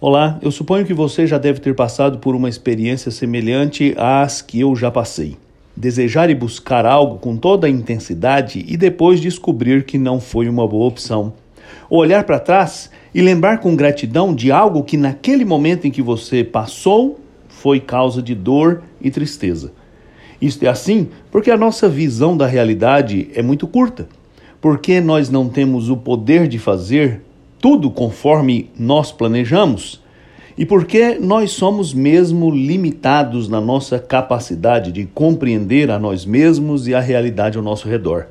Olá, eu suponho que você já deve ter passado por uma experiência semelhante às que eu já passei. Desejar e buscar algo com toda a intensidade e depois descobrir que não foi uma boa opção. Ou olhar para trás e lembrar com gratidão de algo que naquele momento em que você passou foi causa de dor e tristeza. Isto é assim porque a nossa visão da realidade é muito curta. Porque nós não temos o poder de fazer tudo conforme nós planejamos e porque nós somos mesmo limitados na nossa capacidade de compreender a nós mesmos e a realidade ao nosso redor.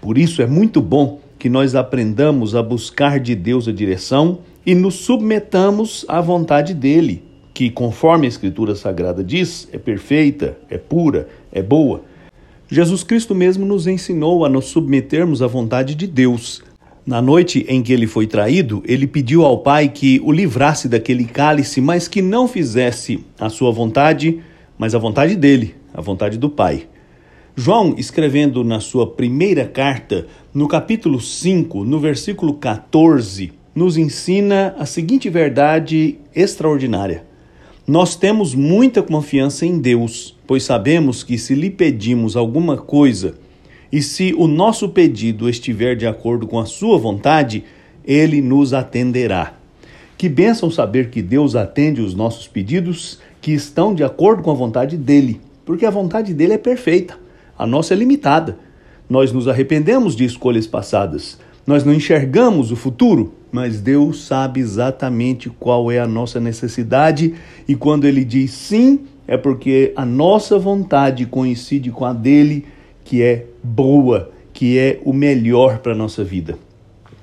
Por isso é muito bom que nós aprendamos a buscar de Deus a direção e nos submetamos à vontade dele, que, conforme a Escritura Sagrada diz, é perfeita, é pura, é boa. Jesus Cristo mesmo nos ensinou a nos submetermos à vontade de Deus na noite em que ele foi traído, ele pediu ao Pai que o livrasse daquele cálice, mas que não fizesse a sua vontade, mas a vontade dele, a vontade do Pai. João, escrevendo na sua primeira carta, no capítulo 5, no versículo 14, nos ensina a seguinte verdade extraordinária. Nós temos muita confiança em Deus, pois sabemos que se lhe pedimos alguma coisa, e se o nosso pedido estiver de acordo com a sua vontade, ele nos atenderá. Que bênção saber que Deus atende os nossos pedidos que estão de acordo com a vontade dele, porque a vontade dele é perfeita, a nossa é limitada. Nós nos arrependemos de escolhas passadas, nós não enxergamos o futuro, mas Deus sabe exatamente qual é a nossa necessidade e quando ele diz sim, é porque a nossa vontade coincide com a dele que é boa, que é o melhor para a nossa vida.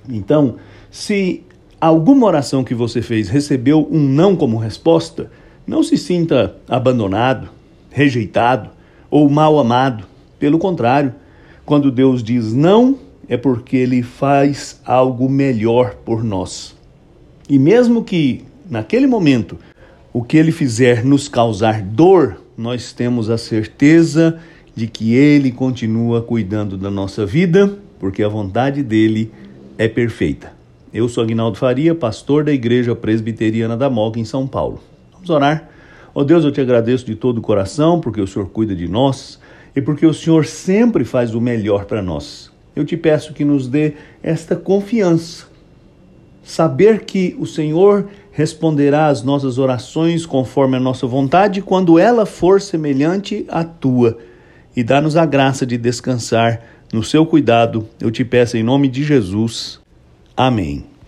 Então, se alguma oração que você fez recebeu um não como resposta, não se sinta abandonado, rejeitado ou mal amado. Pelo contrário, quando Deus diz não, é porque Ele faz algo melhor por nós. E mesmo que, naquele momento, o que Ele fizer nos causar dor, nós temos a certeza que Ele continua cuidando da nossa vida, porque a vontade dele é perfeita. Eu sou Aguinaldo Faria, pastor da Igreja Presbiteriana da Moca, em São Paulo. Vamos orar. Ó oh Deus, eu te agradeço de todo o coração, porque o Senhor cuida de nós e porque o Senhor sempre faz o melhor para nós. Eu te peço que nos dê esta confiança, saber que o Senhor responderá às nossas orações conforme a nossa vontade, quando ela for semelhante à tua e dá-nos a graça de descansar no seu cuidado. Eu te peço em nome de Jesus. Amém.